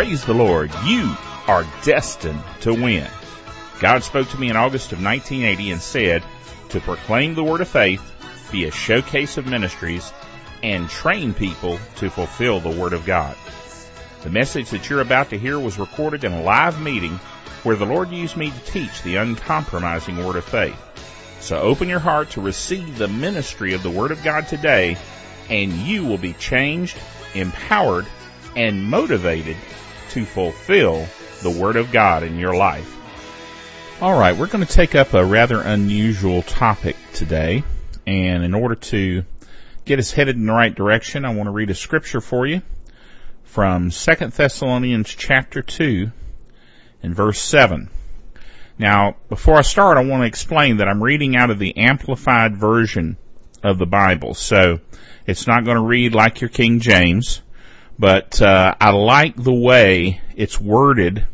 praise the Lord. You are destined to win. God spoke to me in August of 1980 and said to proclaim the word of faith, be a showcase of ministries, and train people to fulfill the word of God. The message that you're about to hear was recorded in a live meeting where the Lord used me to teach the uncompromising word of faith. So open your heart to receive the ministry of the word of God today and you will be changed, empowered, and motivated to fulfill the Word of God in your life. All right, we're going to take up a rather unusual topic today, and in order to get us headed in the right direction, I want to read a scripture for you from 2 Thessalonians chapter 2 and verse 7. Now, before I start, I want to explain that I'm reading out of the amplified version of the Bible. So, it's not going to read like your King James but uh, I like the way it's worded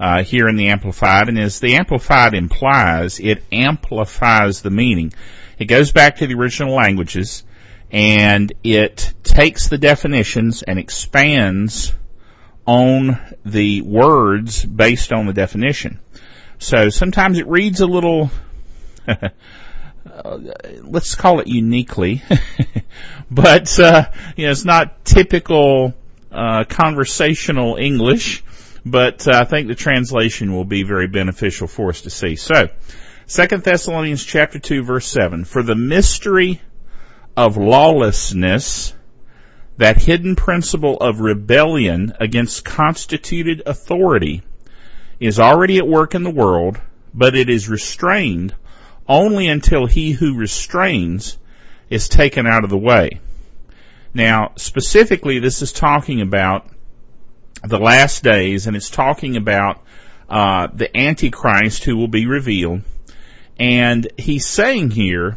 uh, here in the Amplified, and as the Amplified implies, it amplifies the meaning. It goes back to the original languages, and it takes the definitions and expands on the words based on the definition. So sometimes it reads a little uh, let's call it uniquely, but uh, you know it's not typical uh, conversational English, but uh, I think the translation will be very beneficial for us to see. So, Second Thessalonians chapter two verse seven: For the mystery of lawlessness, that hidden principle of rebellion against constituted authority, is already at work in the world, but it is restrained only until he who restrains is taken out of the way. Now, specifically, this is talking about the last days, and it's talking about uh, the Antichrist who will be revealed. And he's saying here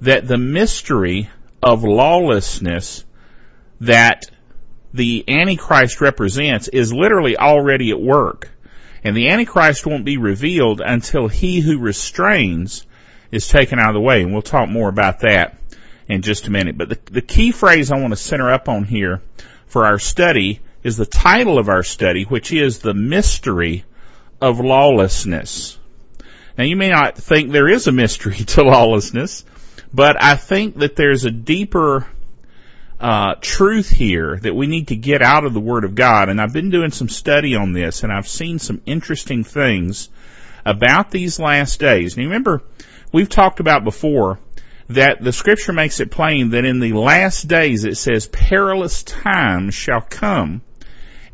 that the mystery of lawlessness that the Antichrist represents is literally already at work. And the Antichrist won't be revealed until he who restrains is taken out of the way. And we'll talk more about that in just a minute. But the, the key phrase I want to center up on here for our study is the title of our study, which is the mystery of lawlessness. Now you may not think there is a mystery to lawlessness, but I think that there's a deeper uh, truth here that we need to get out of the Word of God. And I've been doing some study on this, and I've seen some interesting things about these last days. Now remember, we've talked about before that the scripture makes it plain that in the last days it says perilous times shall come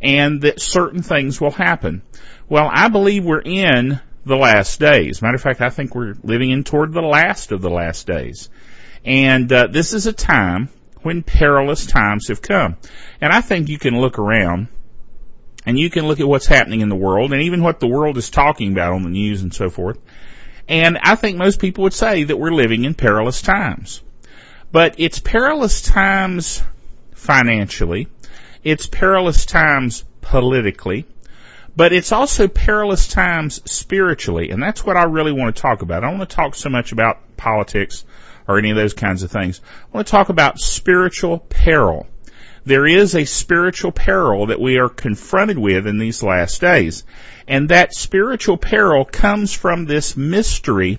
and that certain things will happen. Well, I believe we're in the last days. Matter of fact, I think we're living in toward the last of the last days. And uh, this is a time when perilous times have come. And I think you can look around and you can look at what's happening in the world and even what the world is talking about on the news and so forth. And I think most people would say that we're living in perilous times. But it's perilous times financially. It's perilous times politically. But it's also perilous times spiritually. And that's what I really want to talk about. I don't want to talk so much about politics or any of those kinds of things. I want to talk about spiritual peril there is a spiritual peril that we are confronted with in these last days. And that spiritual peril comes from this mystery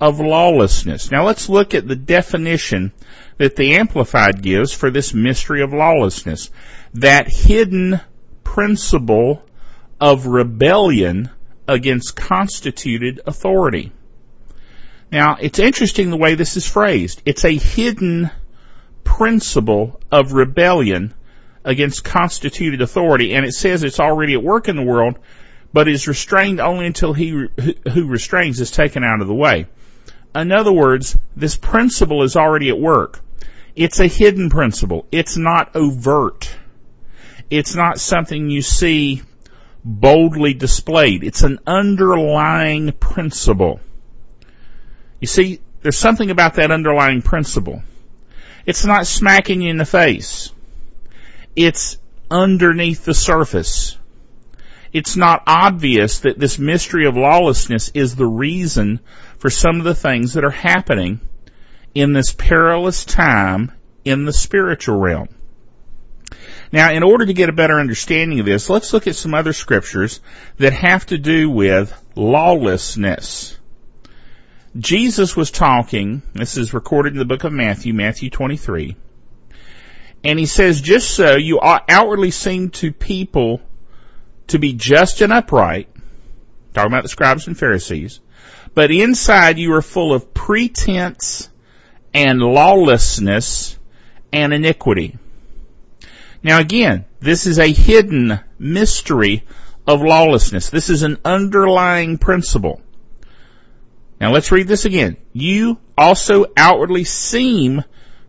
of lawlessness. Now let's look at the definition that the Amplified gives for this mystery of lawlessness. That hidden principle of rebellion against constituted authority. Now, it's interesting the way this is phrased. It's a hidden principle of rebellion against constituted authority, and it says it's already at work in the world, but is restrained only until he who restrains is taken out of the way. In other words, this principle is already at work. It's a hidden principle. It's not overt. It's not something you see boldly displayed. It's an underlying principle. You see, there's something about that underlying principle. It's not smacking you in the face. It's underneath the surface. It's not obvious that this mystery of lawlessness is the reason for some of the things that are happening in this perilous time in the spiritual realm. Now, in order to get a better understanding of this, let's look at some other scriptures that have to do with lawlessness. Jesus was talking, this is recorded in the book of Matthew, Matthew 23, and he says, just so you outwardly seem to people to be just and upright, talking about the scribes and Pharisees, but inside you are full of pretense and lawlessness and iniquity. Now again, this is a hidden mystery of lawlessness. This is an underlying principle. Now let's read this again. You also outwardly seem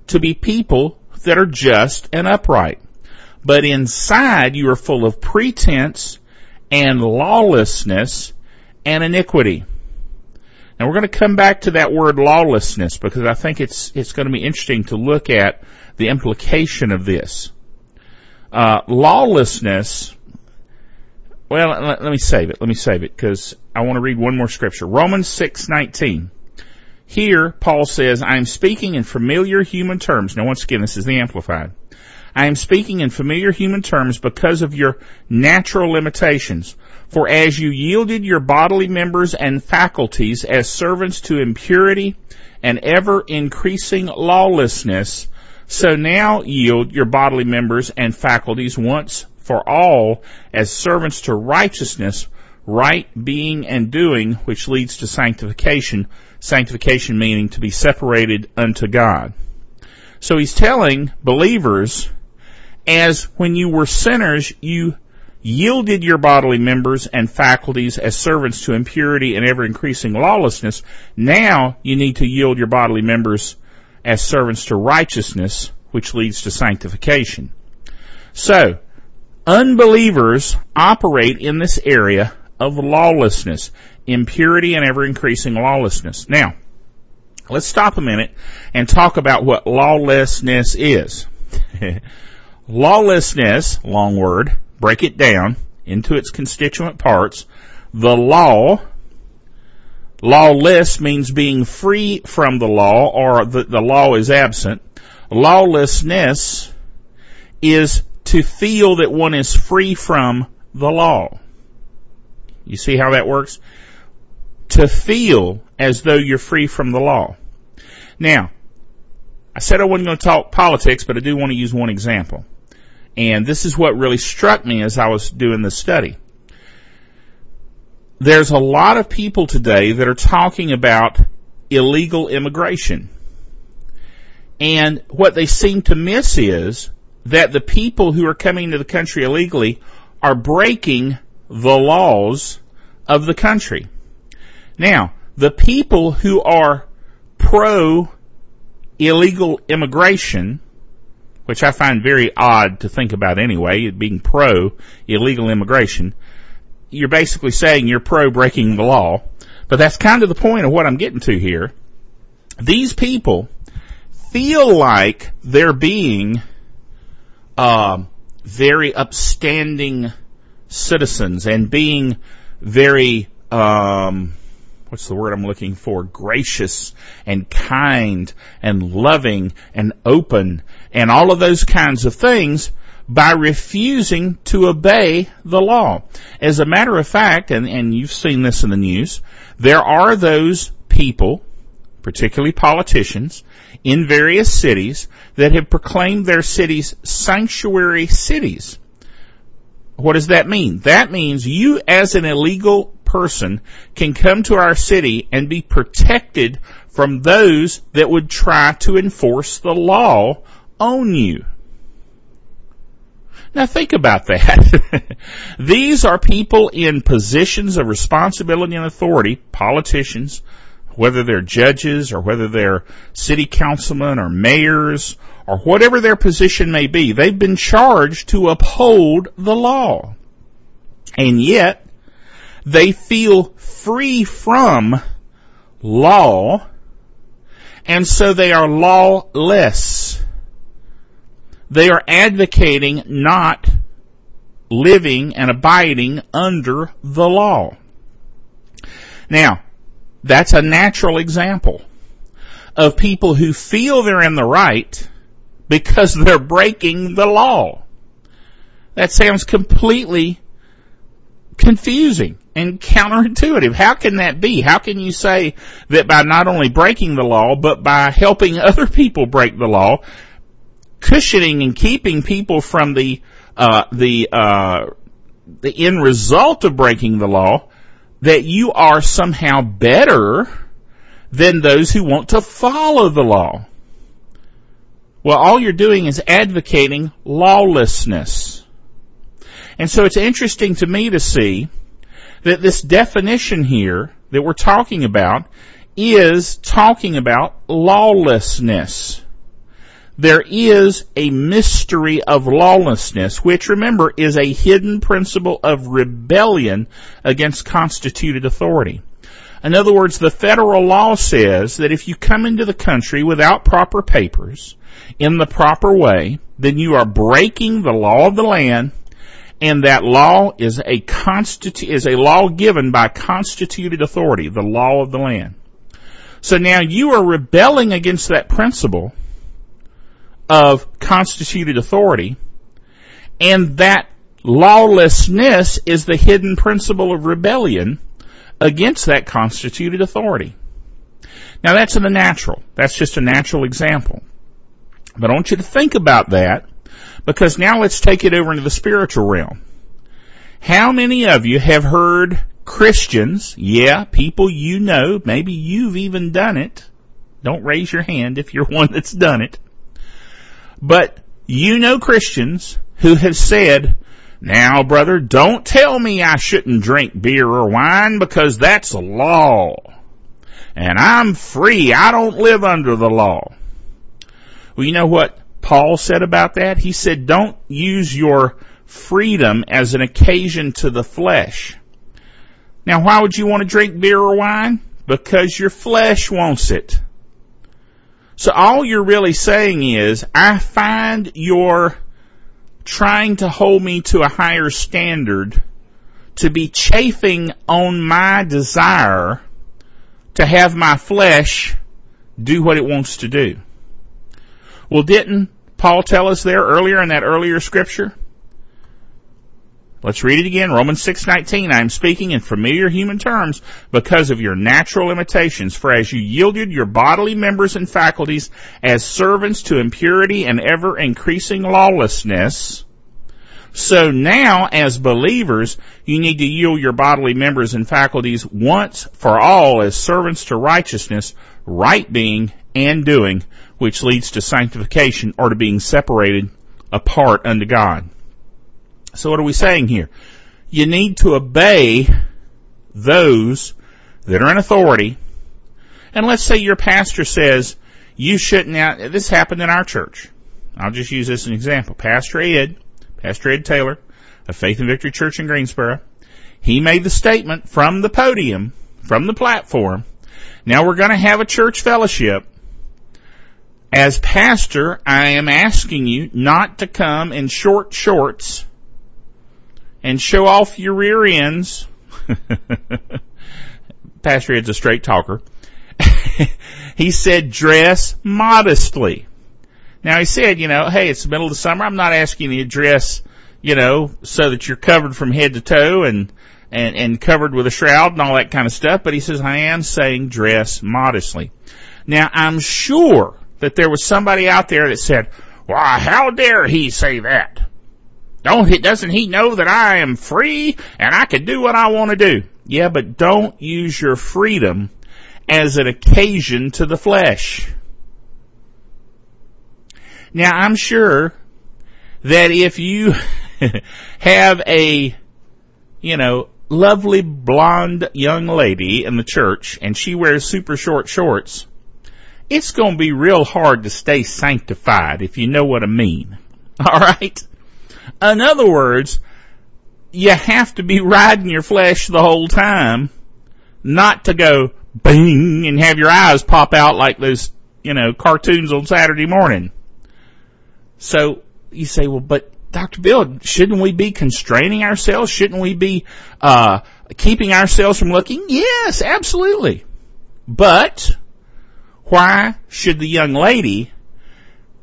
to be people that are just and upright. But inside you are full of pretense and lawlessness and iniquity. Now we're going to come back to that word lawlessness because I think it's, it's going to be interesting to look at the implication of this. Uh, lawlessness, well, let, let me save it. Let me save it because I want to read one more scripture. Romans 6:19. Here, Paul says, I am speaking in familiar human terms. Now once again, this is the Amplified. I am speaking in familiar human terms because of your natural limitations. For as you yielded your bodily members and faculties as servants to impurity and ever increasing lawlessness, so now yield your bodily members and faculties once for all as servants to righteousness, right being and doing, which leads to sanctification, sanctification meaning to be separated unto God. So he's telling believers, as when you were sinners, you yielded your bodily members and faculties as servants to impurity and ever increasing lawlessness. Now you need to yield your bodily members as servants to righteousness, which leads to sanctification. So, unbelievers operate in this area of lawlessness impurity and ever increasing lawlessness. Now, let's stop a minute and talk about what lawlessness is. lawlessness, long word, break it down into its constituent parts. The law, lawless means being free from the law or the, the law is absent. Lawlessness is to feel that one is free from the law. You see how that works? to feel as though you're free from the law. Now, I said I wasn't going to talk politics, but I do want to use one example. And this is what really struck me as I was doing this study. There's a lot of people today that are talking about illegal immigration. And what they seem to miss is that the people who are coming to the country illegally are breaking the laws of the country. Now, the people who are pro illegal immigration, which I find very odd to think about anyway, being pro illegal immigration, you're basically saying you're pro breaking the law. But that's kind of the point of what I'm getting to here. These people feel like they're being uh, very upstanding citizens and being very um, what's the word I'm looking for? Gracious and kind and loving and open and all of those kinds of things by refusing to obey the law. As a matter of fact, and, and you've seen this in the news, there are those people, particularly politicians, in various cities that have proclaimed their cities sanctuary cities. What does that mean? That means you as an illegal person can come to our city and be protected from those that would try to enforce the law on you. Now think about that. These are people in positions of responsibility and authority, politicians, whether they're judges or whether they're city councilmen or mayors or whatever their position may be. They've been charged to uphold the law. And yet, they feel free from law, and so they are lawless. They are advocating not living and abiding under the law. Now, that's a natural example of people who feel they're in the right because they're breaking the law. That sounds completely confusing and counterintuitive. How can that be? How can you say that by not only breaking the law, but by helping other people break the law, cushioning and keeping people from the uh, the uh, the end result of breaking the law, that you are somehow better than those who want to follow the law. Well, all you're doing is advocating lawlessness. And so it's interesting to me to see that this definition here that we're talking about is talking about lawlessness. There is a mystery of lawlessness, which remember is a hidden principle of rebellion against constituted authority. In other words, the federal law says that if you come into the country without proper papers, in the proper way, then you are breaking the law of the land and that law is a constitu- is a law given by constituted authority, the law of the land. So now you are rebelling against that principle of constituted authority, and that lawlessness is the hidden principle of rebellion against that constituted authority. Now that's in the natural. That's just a natural example. But I want you to think about that because now let's take it over into the spiritual realm. How many of you have heard Christians, yeah, people you know, maybe you've even done it. Don't raise your hand if you're one that's done it. But you know Christians who have said, now brother, don't tell me I shouldn't drink beer or wine because that's a law. And I'm free. I don't live under the law. Well, you know what Paul said about that? He said, don't use your freedom as an occasion to the flesh. Now, why would you want to drink beer or wine? Because your flesh wants it. So all you're really saying is, I find your trying to hold me to a higher standard to be chafing on my desire to have my flesh do what it wants to do. Well, didn't Paul tell us there earlier in that earlier scripture? Let's read it again. Romans 6:19. I am speaking in familiar human terms because of your natural limitations. For as you yielded your bodily members and faculties as servants to impurity and ever increasing lawlessness, so now as believers, you need to yield your bodily members and faculties once for all as servants to righteousness, right being and doing, which leads to sanctification or to being separated apart unto God. So what are we saying here? You need to obey those that are in authority. And let's say your pastor says, you shouldn't, now, this happened in our church. I'll just use this as an example. Pastor Ed, Pastor Ed Taylor of Faith and Victory Church in Greensboro, he made the statement from the podium, from the platform, now we're going to have a church fellowship as pastor, I am asking you not to come in short shorts and show off your rear ends. pastor Ed's a straight talker. he said dress modestly. Now he said, you know, hey, it's the middle of the summer. I'm not asking you to dress, you know, so that you're covered from head to toe and, and, and covered with a shroud and all that kind of stuff. But he says, I am saying dress modestly. Now I'm sure that there was somebody out there that said, why, how dare he say that? Don't he, doesn't he know that I am free and I can do what I want to do? Yeah, but don't use your freedom as an occasion to the flesh. Now I'm sure that if you have a, you know, lovely blonde young lady in the church and she wears super short shorts, it's going to be real hard to stay sanctified if you know what I mean. All right? In other words, you have to be riding your flesh the whole time, not to go bing and have your eyes pop out like those, you know, cartoons on Saturday morning. So you say, well, but Dr. Bill, shouldn't we be constraining ourselves? Shouldn't we be uh, keeping ourselves from looking? Yes, absolutely. But why should the young lady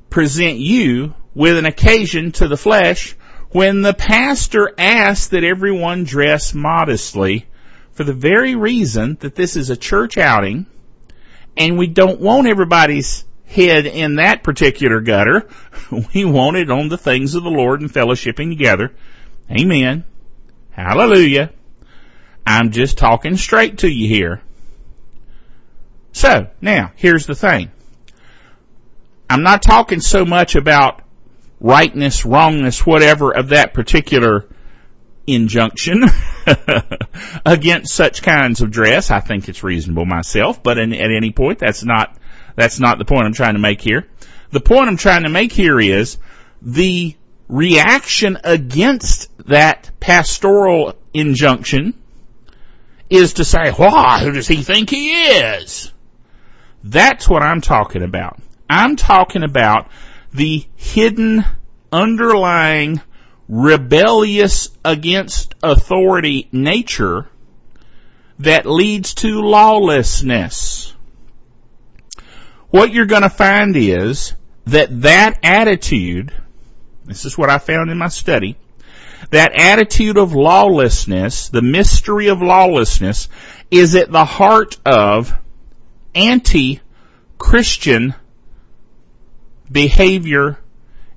present you with an occasion to the flesh when the pastor asks that everyone dress modestly for the very reason that this is a church outing and we don't want everybody's head in that particular gutter. We want it on the things of the Lord and fellowshipping together. Amen. Hallelujah. I'm just talking straight to you here. So, now, here's the thing. I'm not talking so much about rightness, wrongness, whatever of that particular injunction against such kinds of dress. I think it's reasonable myself, but in, at any point, that's not, that's not the point I'm trying to make here. The point I'm trying to make here is the reaction against that pastoral injunction is to say, why, who does he think he is? That's what I'm talking about. I'm talking about the hidden underlying rebellious against authority nature that leads to lawlessness. What you're going to find is that that attitude, this is what I found in my study, that attitude of lawlessness, the mystery of lawlessness, is at the heart of anti-Christian behavior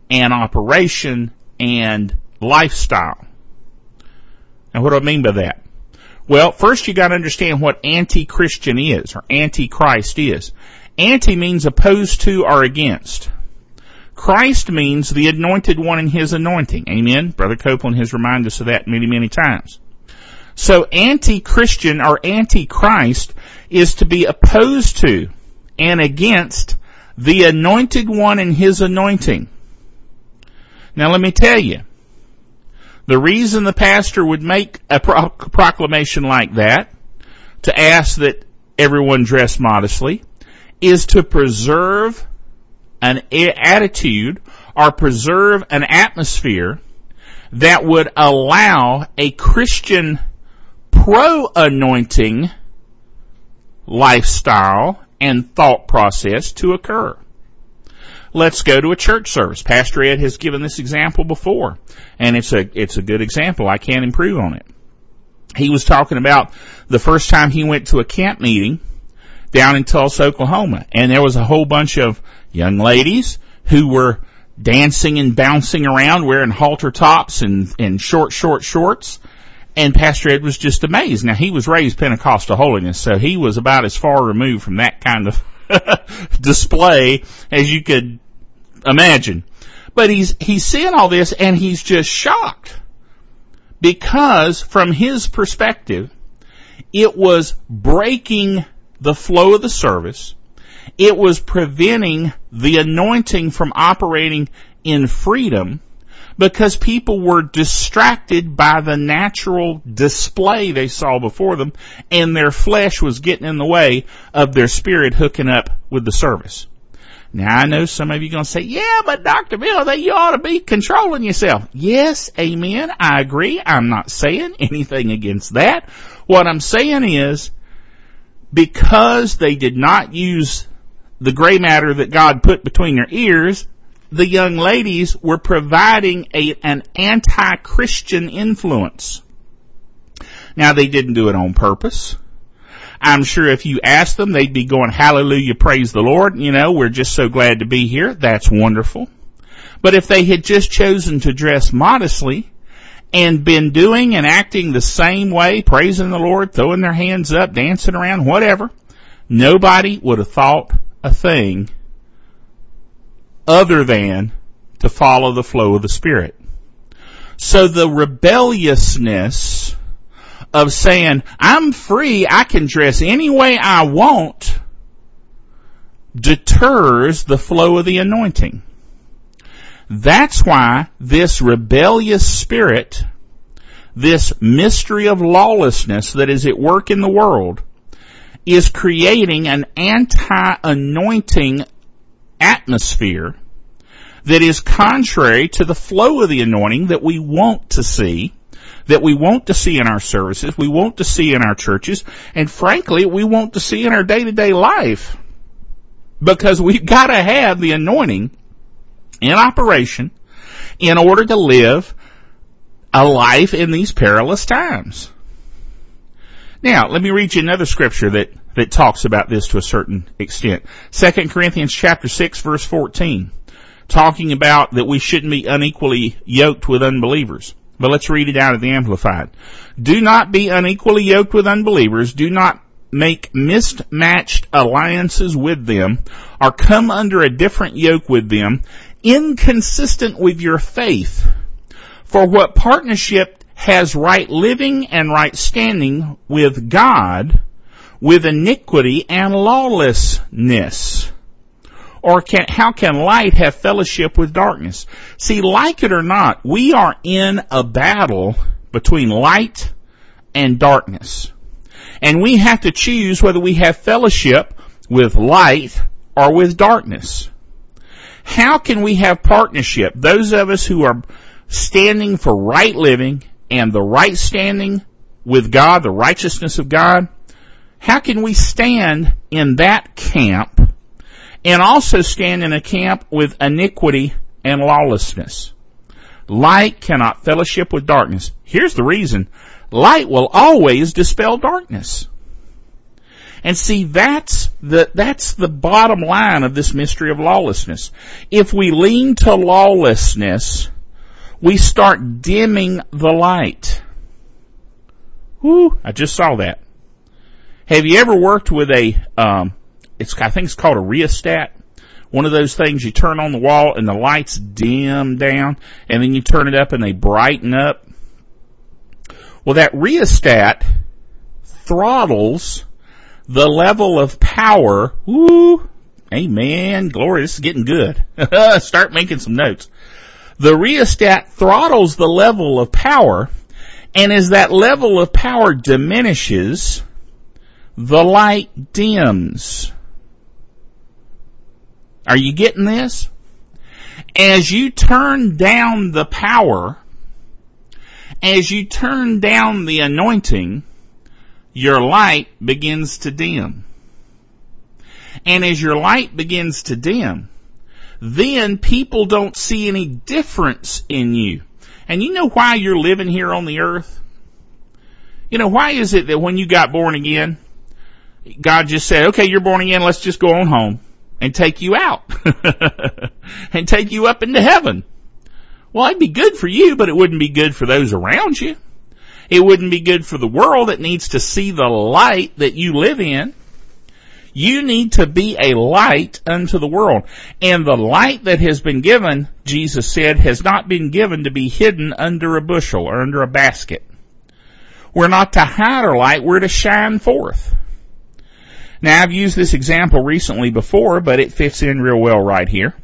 and operation and lifestyle. Now what do I mean by that? Well, first you gotta understand what anti-Christian is, or anti-Christ is. Anti means opposed to or against. Christ means the anointed one in his anointing. Amen? Brother Copeland has reminded us of that many, many times. So anti-Christian or anti-Christ is to be opposed to and against the anointed one and his anointing. Now let me tell you, the reason the pastor would make a proclamation like that, to ask that everyone dress modestly, is to preserve an attitude or preserve an atmosphere that would allow a Christian pro-anointing lifestyle and thought process to occur. Let's go to a church service. Pastor Ed has given this example before, and it's a, it's a good example. I can't improve on it. He was talking about the first time he went to a camp meeting down in Tulsa, Oklahoma, and there was a whole bunch of young ladies who were dancing and bouncing around wearing halter tops and, and short, short shorts. And Pastor Ed was just amazed. Now he was raised Pentecostal holiness, so he was about as far removed from that kind of display as you could imagine. But he's, he's seeing all this and he's just shocked. Because from his perspective, it was breaking the flow of the service. It was preventing the anointing from operating in freedom because people were distracted by the natural display they saw before them and their flesh was getting in the way of their spirit hooking up with the service. Now I know some of you are going to say, yeah, but Dr. Bill, that you ought to be controlling yourself. Yes, amen. I agree. I'm not saying anything against that. What I'm saying is, because they did not use the gray matter that God put between their ears, the young ladies were providing a, an anti-Christian influence. Now they didn't do it on purpose. I'm sure if you asked them, they'd be going, hallelujah, praise the Lord. You know, we're just so glad to be here. That's wonderful. But if they had just chosen to dress modestly and been doing and acting the same way, praising the Lord, throwing their hands up, dancing around, whatever, nobody would have thought a thing other than to follow the flow of the Spirit. So the rebelliousness of saying, I'm free, I can dress any way I want, deters the flow of the anointing. That's why this rebellious spirit, this mystery of lawlessness that is at work in the world, is creating an anti-anointing atmosphere that is contrary to the flow of the anointing that we want to see, that we want to see in our services, we want to see in our churches, and frankly, we want to see in our day to day life. Because we've got to have the anointing in operation in order to live a life in these perilous times. Now, let me read you another scripture that, that talks about this to a certain extent. 2 Corinthians chapter 6 verse 14. Talking about that we shouldn't be unequally yoked with unbelievers. But let's read it out of the Amplified. Do not be unequally yoked with unbelievers. Do not make mismatched alliances with them or come under a different yoke with them inconsistent with your faith. For what partnership has right living and right standing with God with iniquity and lawlessness? Or can, how can light have fellowship with darkness? See, like it or not, we are in a battle between light and darkness. And we have to choose whether we have fellowship with light or with darkness. How can we have partnership? Those of us who are standing for right living and the right standing with God, the righteousness of God, how can we stand in that camp and also stand in a camp with iniquity and lawlessness? Light cannot fellowship with darkness. Here's the reason. Light will always dispel darkness. And see, that's the, that's the bottom line of this mystery of lawlessness. If we lean to lawlessness, we start dimming the light. Whoo, I just saw that. Have you ever worked with a, um, it's, I think it's called a rheostat? One of those things you turn on the wall and the lights dim down and then you turn it up and they brighten up. Well, that rheostat throttles the level of power. Woo! Amen. Glory. This is getting good. Start making some notes. The rheostat throttles the level of power, and as that level of power diminishes, the light dims. Are you getting this? As you turn down the power, as you turn down the anointing, your light begins to dim. And as your light begins to dim, then people don't see any difference in you. And you know why you're living here on the earth? You know, why is it that when you got born again, God just said, okay, you're born again, let's just go on home and take you out and take you up into heaven. Well, it'd be good for you, but it wouldn't be good for those around you. It wouldn't be good for the world that needs to see the light that you live in. You need to be a light unto the world. And the light that has been given, Jesus said, has not been given to be hidden under a bushel or under a basket. We're not to hide our light, we're to shine forth. Now I've used this example recently before, but it fits in real well right here.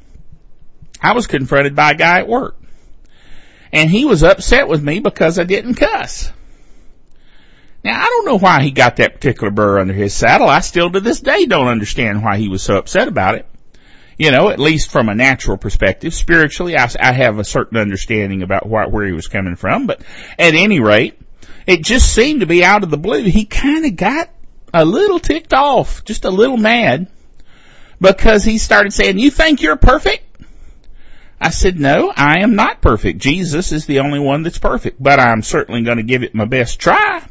I was confronted by a guy at work. And he was upset with me because I didn't cuss. Now I don't know why he got that particular burr under his saddle. I still to this day don't understand why he was so upset about it. You know, at least from a natural perspective. Spiritually, I, I have a certain understanding about what, where he was coming from, but at any rate, it just seemed to be out of the blue. He kind of got a little ticked off, just a little mad, because he started saying, you think you're perfect? I said, no, I am not perfect. Jesus is the only one that's perfect, but I'm certainly going to give it my best try.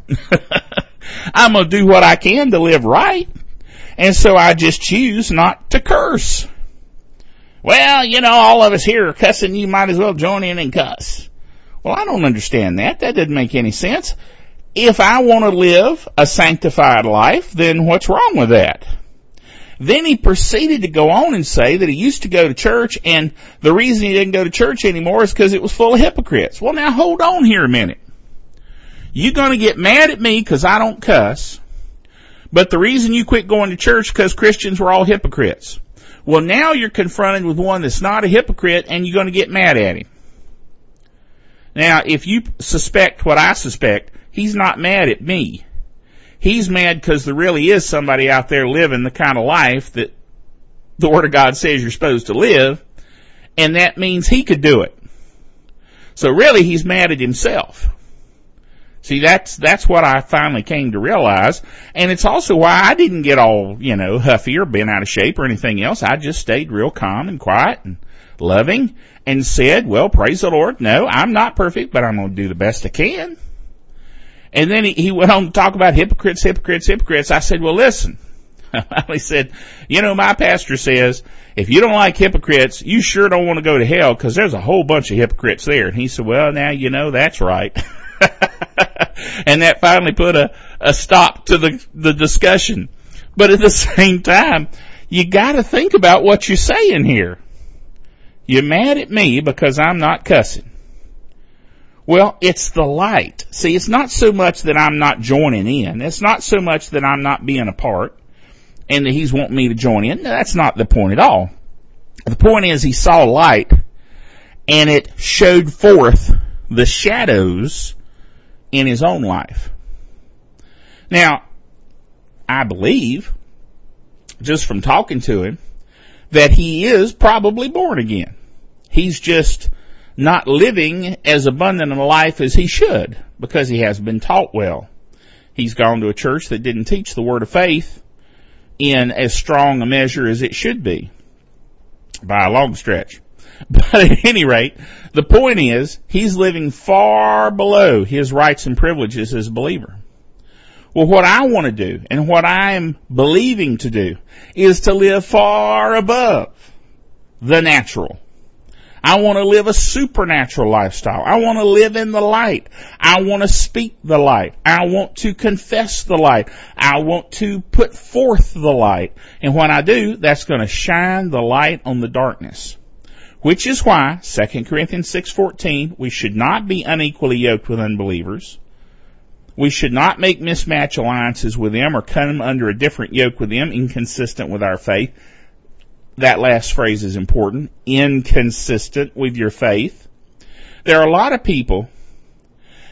I'm going to do what I can to live right. And so I just choose not to curse. Well, you know, all of us here are cussing. You might as well join in and cuss. Well, I don't understand that. That doesn't make any sense. If I want to live a sanctified life, then what's wrong with that? Then he proceeded to go on and say that he used to go to church and the reason he didn't go to church anymore is because it was full of hypocrites. Well now hold on here a minute. You're gonna get mad at me because I don't cuss, but the reason you quit going to church because Christians were all hypocrites. Well now you're confronted with one that's not a hypocrite and you're gonna get mad at him. Now if you suspect what I suspect, he's not mad at me. He's mad because there really is somebody out there living the kind of life that the Word of God says you're supposed to live, and that means he could do it. So really he's mad at himself. See, that's, that's what I finally came to realize. And it's also why I didn't get all, you know, huffy or bent out of shape or anything else. I just stayed real calm and quiet and loving and said, well, praise the Lord. No, I'm not perfect, but I'm going to do the best I can. And then he, he went on to talk about hypocrites, hypocrites, hypocrites. I said, well, listen. he said, you know, my pastor says, if you don't like hypocrites, you sure don't want to go to hell because there's a whole bunch of hypocrites there. And he said, well, now you know that's right. and that finally put a, a stop to the, the discussion. But at the same time, you gotta think about what you're saying here. You're mad at me because I'm not cussing. Well, it's the light. See, it's not so much that I'm not joining in. It's not so much that I'm not being a part and that he's wanting me to join in. That's not the point at all. The point is he saw light and it showed forth the shadows in his own life. Now, I believe, just from talking to him, that he is probably born again. He's just not living as abundant a life as he should because he has been taught well. He's gone to a church that didn't teach the word of faith in as strong a measure as it should be by a long stretch. But at any rate, the point is he's living far below his rights and privileges as a believer. Well, what I want to do and what I'm believing to do is to live far above the natural. I want to live a supernatural lifestyle. I want to live in the light. I want to speak the light. I want to confess the light. I want to put forth the light. And when I do, that's going to shine the light on the darkness. Which is why, 2 Corinthians 6.14, we should not be unequally yoked with unbelievers. We should not make mismatch alliances with them or come under a different yoke with them inconsistent with our faith that last phrase is important, inconsistent with your faith. There are a lot of people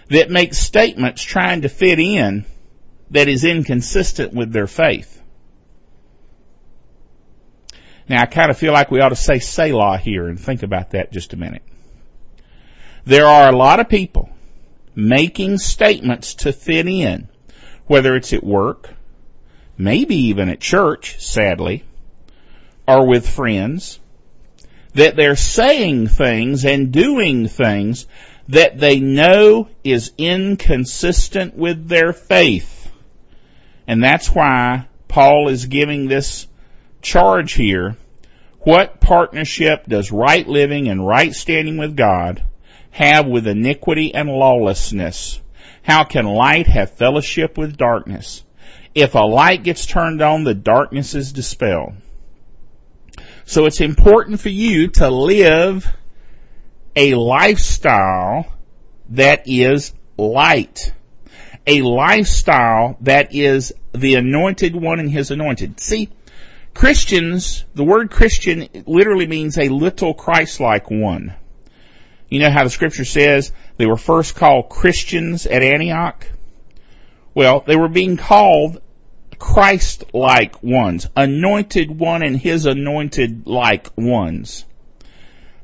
that make statements trying to fit in that is inconsistent with their faith. Now I kind of feel like we ought to say Selah here and think about that just a minute. There are a lot of people making statements to fit in, whether it's at work, maybe even at church, sadly, are with friends, that they're saying things and doing things that they know is inconsistent with their faith. And that's why Paul is giving this charge here. What partnership does right living and right standing with God have with iniquity and lawlessness? How can light have fellowship with darkness? If a light gets turned on, the darkness is dispelled. So it's important for you to live a lifestyle that is light. A lifestyle that is the anointed one and his anointed. See, Christians, the word Christian literally means a little Christ-like one. You know how the scripture says they were first called Christians at Antioch? Well, they were being called Christ-like ones, anointed one and his anointed-like ones.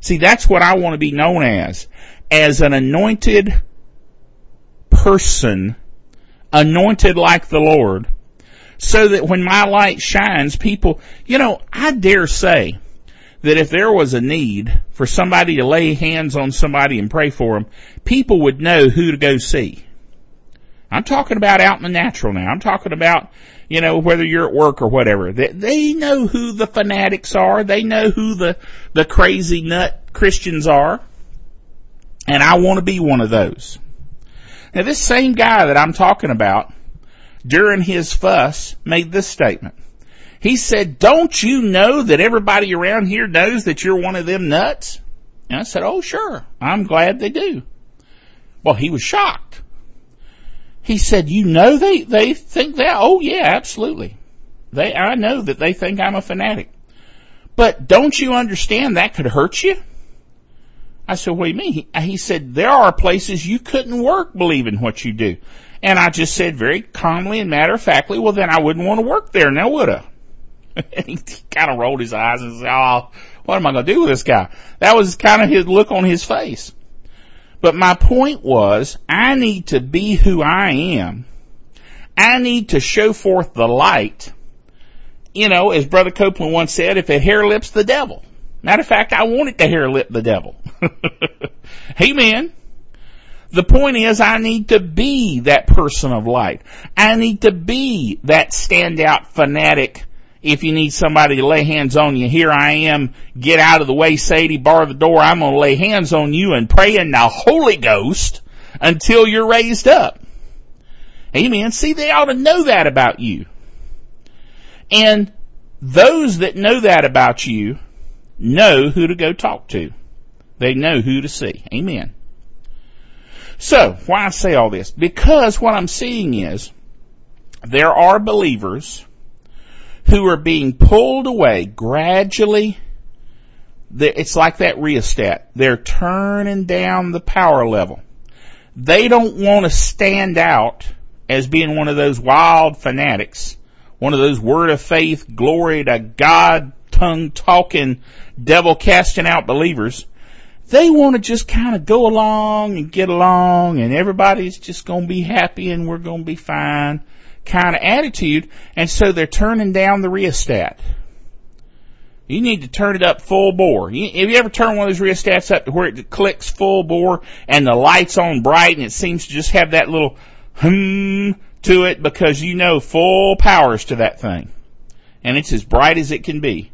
See, that's what I want to be known as. As an anointed person, anointed like the Lord, so that when my light shines, people, you know, I dare say that if there was a need for somebody to lay hands on somebody and pray for them, people would know who to go see. I'm talking about out in the natural now. I'm talking about you know, whether you're at work or whatever. They, they know who the fanatics are. They know who the, the crazy nut Christians are. And I want to be one of those. Now this same guy that I'm talking about during his fuss made this statement. He said, don't you know that everybody around here knows that you're one of them nuts? And I said, oh sure, I'm glad they do. Well, he was shocked. He said, you know they, they think that? Oh yeah, absolutely. They, I know that they think I'm a fanatic. But don't you understand that could hurt you? I said, what do you mean? He, he said, there are places you couldn't work believing what you do. And I just said very calmly and matter of factly, well then I wouldn't want to work there now would I? he kind of rolled his eyes and said, oh, what am I going to do with this guy? That was kind of his look on his face. But my point was, I need to be who I am. I need to show forth the light. You know, as Brother Copeland once said, if it hair lips the devil. Matter of fact, I wanted to hair lip the devil. Amen. The point is I need to be that person of light. I need to be that standout fanatic. If you need somebody to lay hands on you, here I am. Get out of the way, Sadie, bar the door. I'm going to lay hands on you and pray in the Holy Ghost until you're raised up. Amen. See, they ought to know that about you. And those that know that about you know who to go talk to. They know who to see. Amen. So, why I say all this? Because what I'm seeing is there are believers who are being pulled away gradually. It's like that rheostat. They're turning down the power level. They don't want to stand out as being one of those wild fanatics, one of those word of faith, glory to God, tongue talking, devil casting out believers they want to just kind of go along and get along and everybody's just going to be happy and we're going to be fine kind of attitude. And so they're turning down the rheostat. You need to turn it up full bore. Have you ever turned one of those rheostats up to where it clicks full bore and the light's on bright and it seems to just have that little hum to it because you know full powers to that thing. And it's as bright as it can be.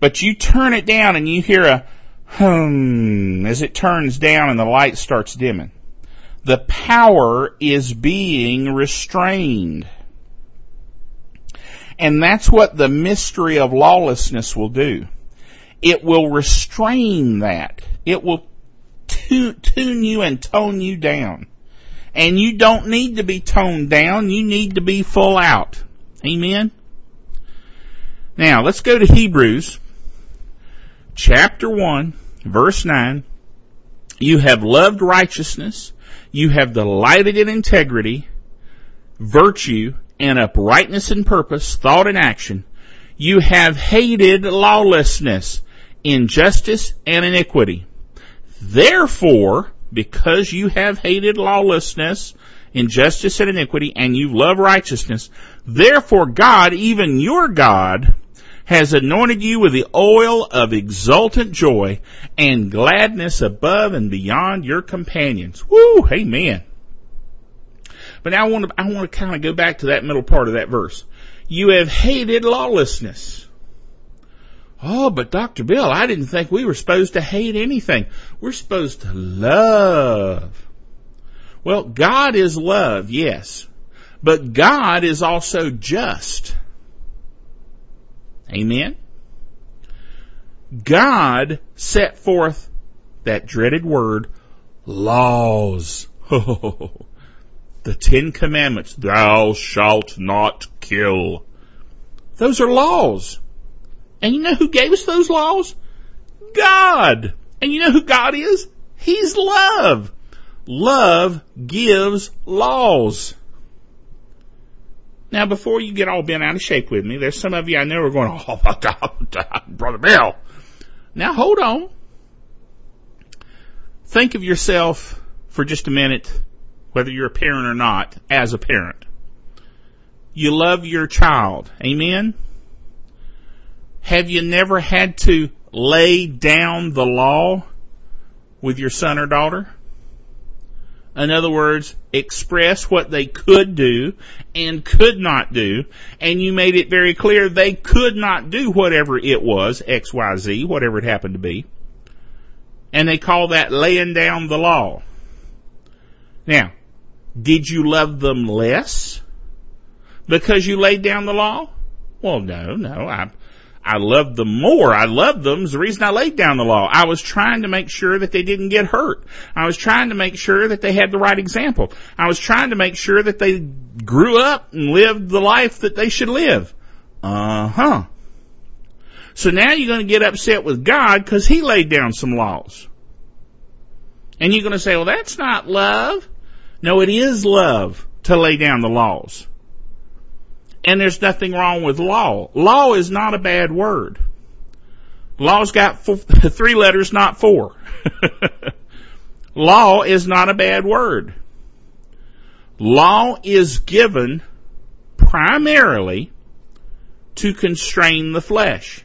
But you turn it down and you hear a hmm, as it turns down and the light starts dimming. The power is being restrained. And that's what the mystery of lawlessness will do. It will restrain that. It will tune you and tone you down. And you don't need to be toned down, you need to be full out. Amen? Now, let's go to Hebrews chapter 1, verse 9, you have loved righteousness, you have delighted in integrity, virtue, and uprightness in purpose, thought and action. You have hated lawlessness, injustice, and iniquity. Therefore, because you have hated lawlessness, injustice, and iniquity, and you love righteousness, therefore God, even your God, has anointed you with the oil of exultant joy and gladness above and beyond your companions. Woo! Amen. But now I want to, I want to kind of go back to that middle part of that verse. You have hated lawlessness. Oh, but Dr. Bill, I didn't think we were supposed to hate anything. We're supposed to love. Well, God is love, yes. But God is also just. Amen. God set forth that dreaded word, laws. the Ten Commandments, thou shalt not kill. Those are laws. And you know who gave us those laws? God. And you know who God is? He's love. Love gives laws. Now, before you get all bent out of shape with me, there's some of you I know are going, oh my God, Brother Bill. Now hold on. Think of yourself for just a minute, whether you're a parent or not, as a parent. You love your child. Amen? Have you never had to lay down the law with your son or daughter? In other words, express what they could do and could not do, and you made it very clear they could not do whatever it was, XYZ, whatever it happened to be. And they call that laying down the law. Now, did you love them less because you laid down the law? Well, no, no. I, I loved them more. I loved them is the reason I laid down the law. I was trying to make sure that they didn't get hurt. I was trying to make sure that they had the right example. I was trying to make sure that they grew up and lived the life that they should live. Uh huh. So now you're going to get upset with God because He laid down some laws. And you're going to say, well, that's not love. No, it is love to lay down the laws. And there's nothing wrong with law. Law is not a bad word. Law's got four, three letters, not four. law is not a bad word. Law is given primarily to constrain the flesh.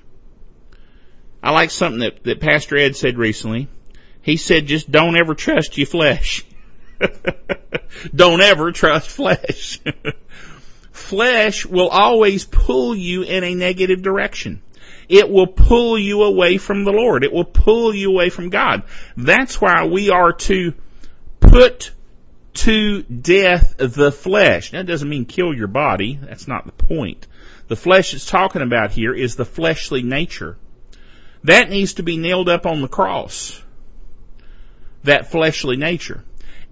I like something that, that Pastor Ed said recently. He said, just don't ever trust your flesh. don't ever trust flesh. flesh will always pull you in a negative direction. It will pull you away from the Lord. It will pull you away from God. That's why we are to put to death the flesh. That doesn't mean kill your body. That's not the point. The flesh it's talking about here is the fleshly nature. That needs to be nailed up on the cross. That fleshly nature.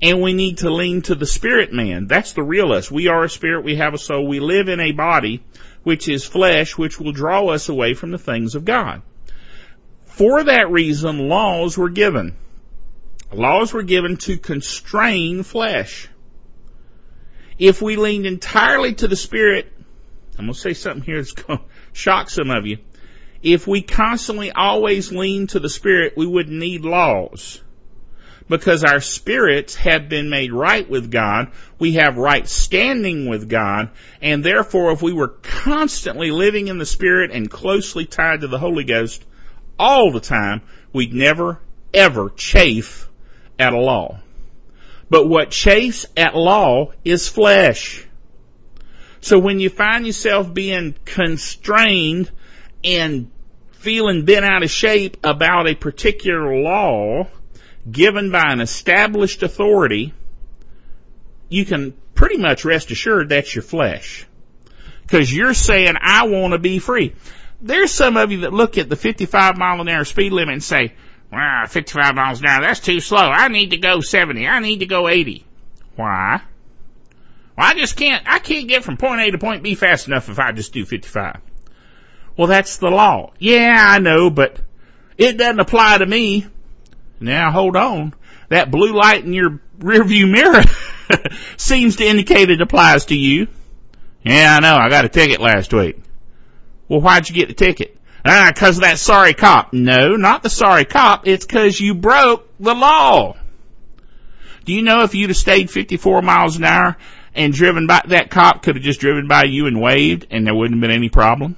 And we need to lean to the spirit man. That's the real us. We are a spirit, we have a soul, we live in a body, which is flesh, which will draw us away from the things of God. For that reason, laws were given. Laws were given to constrain flesh. If we leaned entirely to the Spirit, I'm going to say something here that's going to shock some of you. If we constantly always lean to the Spirit, we wouldn't need laws. Because our spirits have been made right with God, we have right standing with God, and therefore if we were constantly living in the Spirit and closely tied to the Holy Ghost all the time, we'd never ever chafe at a law. But what chafes at law is flesh. So when you find yourself being constrained and feeling bent out of shape about a particular law given by an established authority, you can pretty much rest assured that's your flesh. Cause you're saying, I want to be free. There's some of you that look at the 55 mile an hour speed limit and say, well, 55 miles an hour, that's too slow. I need to go 70. I need to go 80. Why? Well, I just can't, I can't get from point A to point B fast enough if I just do 55. Well, that's the law. Yeah, I know, but it doesn't apply to me. Now, hold on. That blue light in your rearview mirror seems to indicate it applies to you. Yeah, I know. I got a ticket last week. Well, why'd you get the ticket? Ah, cause of that sorry cop. No, not the sorry cop. It's cause you broke the law. Do you know if you'd have stayed 54 miles an hour and driven by, that cop could have just driven by you and waved and there wouldn't have been any problem?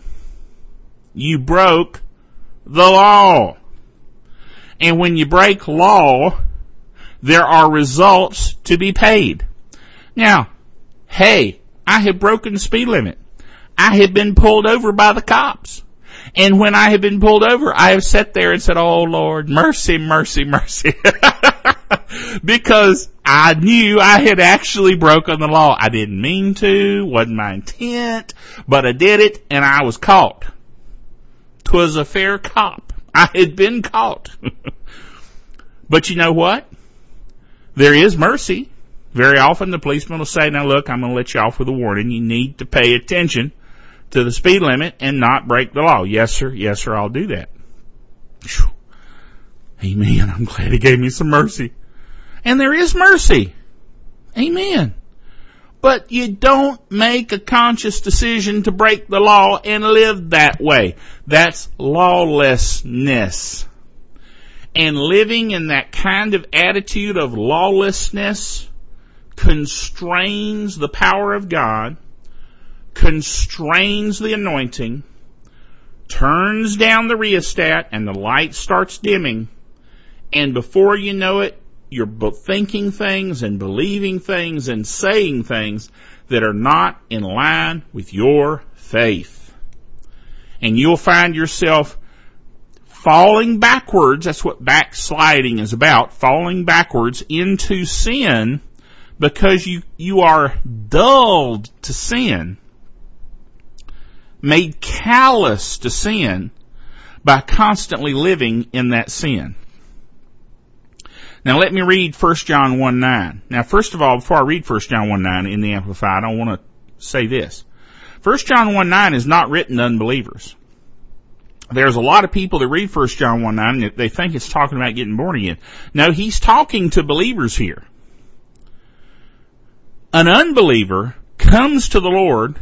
You broke the law. And when you break law, there are results to be paid. Now, hey, I have broken the speed limit. I have been pulled over by the cops. And when I have been pulled over, I have sat there and said, Oh Lord, mercy, mercy, mercy. because I knew I had actually broken the law. I didn't mean to, wasn't my intent, but I did it and I was caught. Twas a fair cop. I had been caught. but you know what? There is mercy. Very often the policeman will say, now look, I'm going to let you off with a warning. You need to pay attention to the speed limit and not break the law. Yes, sir. Yes, sir. I'll do that. Amen. I'm glad he gave me some mercy. And there is mercy. Amen. But you don't make a conscious decision to break the law and live that way. That's lawlessness. And living in that kind of attitude of lawlessness constrains the power of God constrains the anointing, turns down the rheostat, and the light starts dimming. And before you know it, you're thinking things and believing things and saying things that are not in line with your faith. And you'll find yourself falling backwards. That's what backsliding is about. Falling backwards into sin because you, you are dulled to sin made callous to sin by constantly living in that sin. Now let me read 1 John 1 9. Now first of all, before I read 1 John 1 9 in the Amplified, I want to say this. 1 John 1 9 is not written to unbelievers. There's a lot of people that read 1 John 1 9 and they think it's talking about getting born again. No, he's talking to believers here. An unbeliever comes to the Lord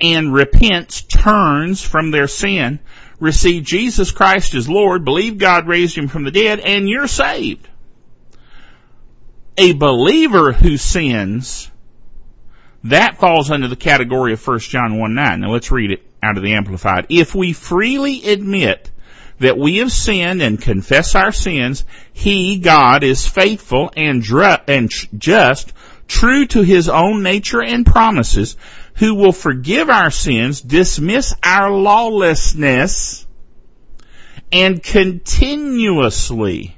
and repents, turns from their sin, receive Jesus Christ as Lord, believe God raised him from the dead, and you're saved. A believer who sins, that falls under the category of 1 John 1 9. Now let's read it out of the Amplified. If we freely admit that we have sinned and confess our sins, He, God, is faithful and, dr- and just, true to His own nature and promises, who will forgive our sins, dismiss our lawlessness, and continuously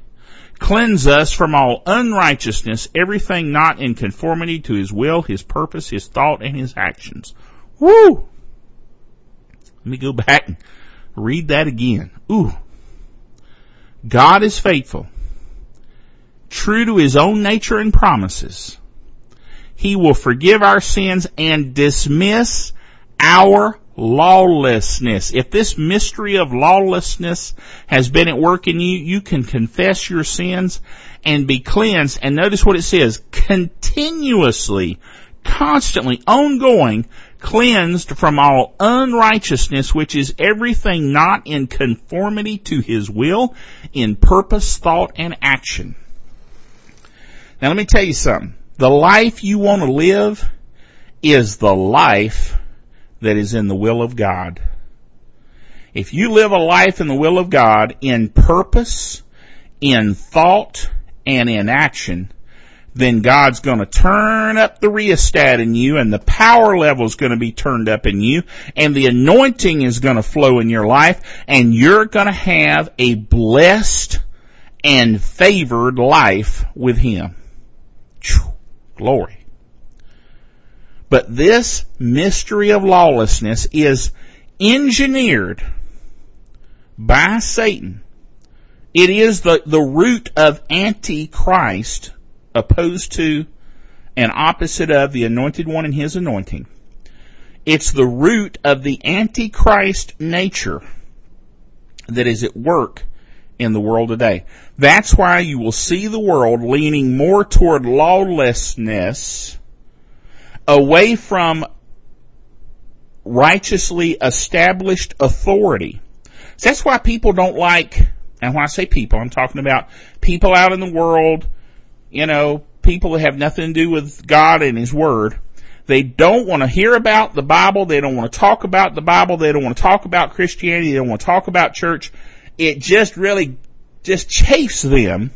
cleanse us from all unrighteousness, everything not in conformity to His will, His purpose, His thought, and His actions. Woo! Let me go back and read that again. Ooh. God is faithful, true to His own nature and promises. He will forgive our sins and dismiss our lawlessness. If this mystery of lawlessness has been at work in you, you can confess your sins and be cleansed. And notice what it says, continuously, constantly, ongoing, cleansed from all unrighteousness, which is everything not in conformity to His will, in purpose, thought, and action. Now let me tell you something. The life you want to live is the life that is in the will of God. If you live a life in the will of God in purpose, in thought, and in action, then God's going to turn up the rheostat in you and the power level is going to be turned up in you and the anointing is going to flow in your life and you're going to have a blessed and favored life with Him. Glory. But this mystery of lawlessness is engineered by Satan. It is the, the root of Antichrist opposed to and opposite of the anointed one and his anointing. It's the root of the Antichrist nature that is at work in the world today. That's why you will see the world leaning more toward lawlessness away from righteously established authority. So that's why people don't like, and when I say people, I'm talking about people out in the world, you know, people that have nothing to do with God and His Word. They don't want to hear about the Bible. They don't want to talk about the Bible. They don't want to talk about Christianity. They don't want to talk about church. It just really just chafes them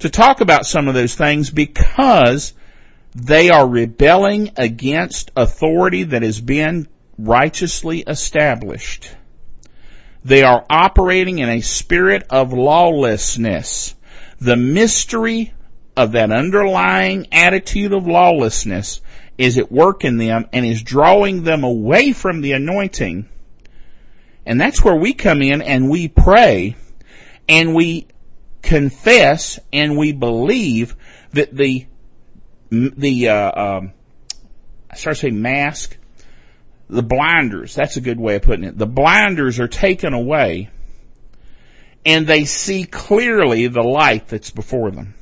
to talk about some of those things because they are rebelling against authority that has been righteously established. They are operating in a spirit of lawlessness. The mystery of that underlying attitude of lawlessness is at work in them and is drawing them away from the anointing. And that's where we come in and we pray and we confess and we believe that the the uh, um, I start to say mask, the blinders. That's a good way of putting it. The blinders are taken away, and they see clearly the light that's before them.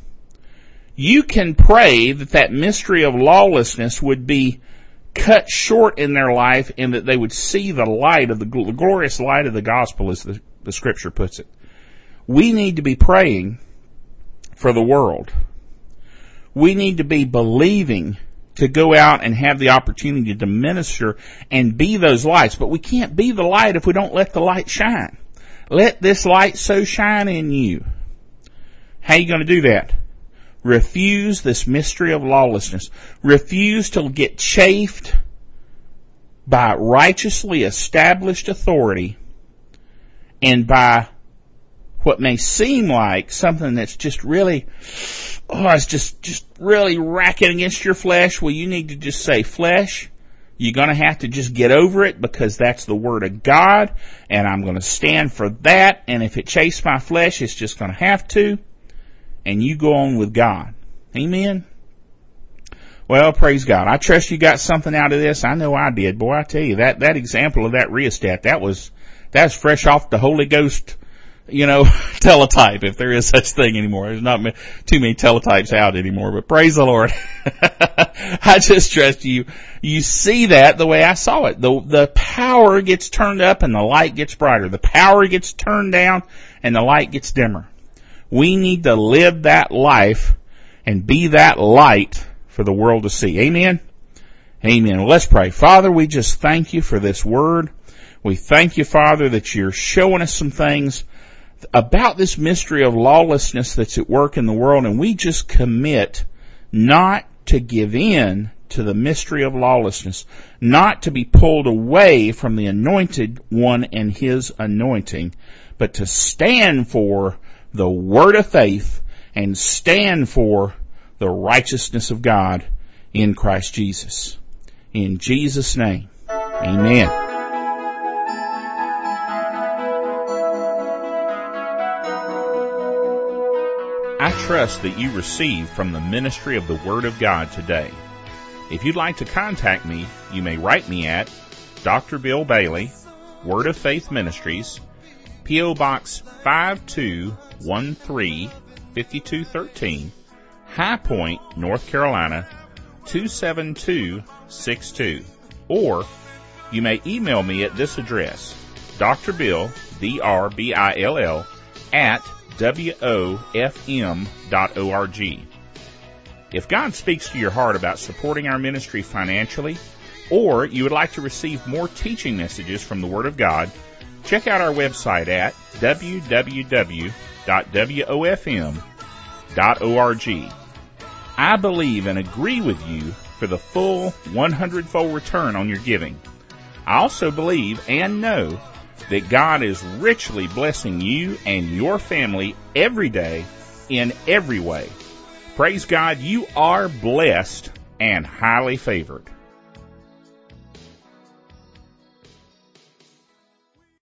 You can pray that that mystery of lawlessness would be cut short in their life and that they would see the light of the, the glorious light of the gospel as the, the scripture puts it. We need to be praying for the world we need to be believing to go out and have the opportunity to minister and be those lights. But we can't be the light if we don't let the light shine. Let this light so shine in you. How are you going to do that? Refuse this mystery of lawlessness. Refuse to get chafed by righteously established authority and by what may seem like something that's just really, oh, it's just, just really racking against your flesh. Well, you need to just say, flesh, you're gonna have to just get over it because that's the word of God and I'm gonna stand for that and if it chased my flesh, it's just gonna have to and you go on with God. Amen? Well, praise God. I trust you got something out of this. I know I did. Boy, I tell you, that, that example of that rheostat, that was, that's fresh off the Holy Ghost you know, teletype, if there is such thing anymore. There's not too many teletypes out anymore, but praise the Lord. I just trust you. You see that the way I saw it. The, the power gets turned up and the light gets brighter. The power gets turned down and the light gets dimmer. We need to live that life and be that light for the world to see. Amen? Amen. Let's pray. Father, we just thank you for this word. We thank you, Father, that you're showing us some things about this mystery of lawlessness that's at work in the world and we just commit not to give in to the mystery of lawlessness, not to be pulled away from the anointed one and his anointing, but to stand for the word of faith and stand for the righteousness of God in Christ Jesus. In Jesus' name, amen. I trust that you received from the ministry of the Word of God today. If you'd like to contact me, you may write me at Dr. Bill Bailey, Word of Faith Ministries, P.O. Box 5213, 5213, High Point, North Carolina 27262. Or you may email me at this address, Dr. Bill, D-R-B-I-L-L, at wofm.org. If God speaks to your heart about supporting our ministry financially, or you would like to receive more teaching messages from the Word of God, check out our website at www.wofm.org. I believe and agree with you for the full 100 fold return on your giving. I also believe and know that God is richly blessing you and your family every day in every way. Praise God, you are blessed and highly favored.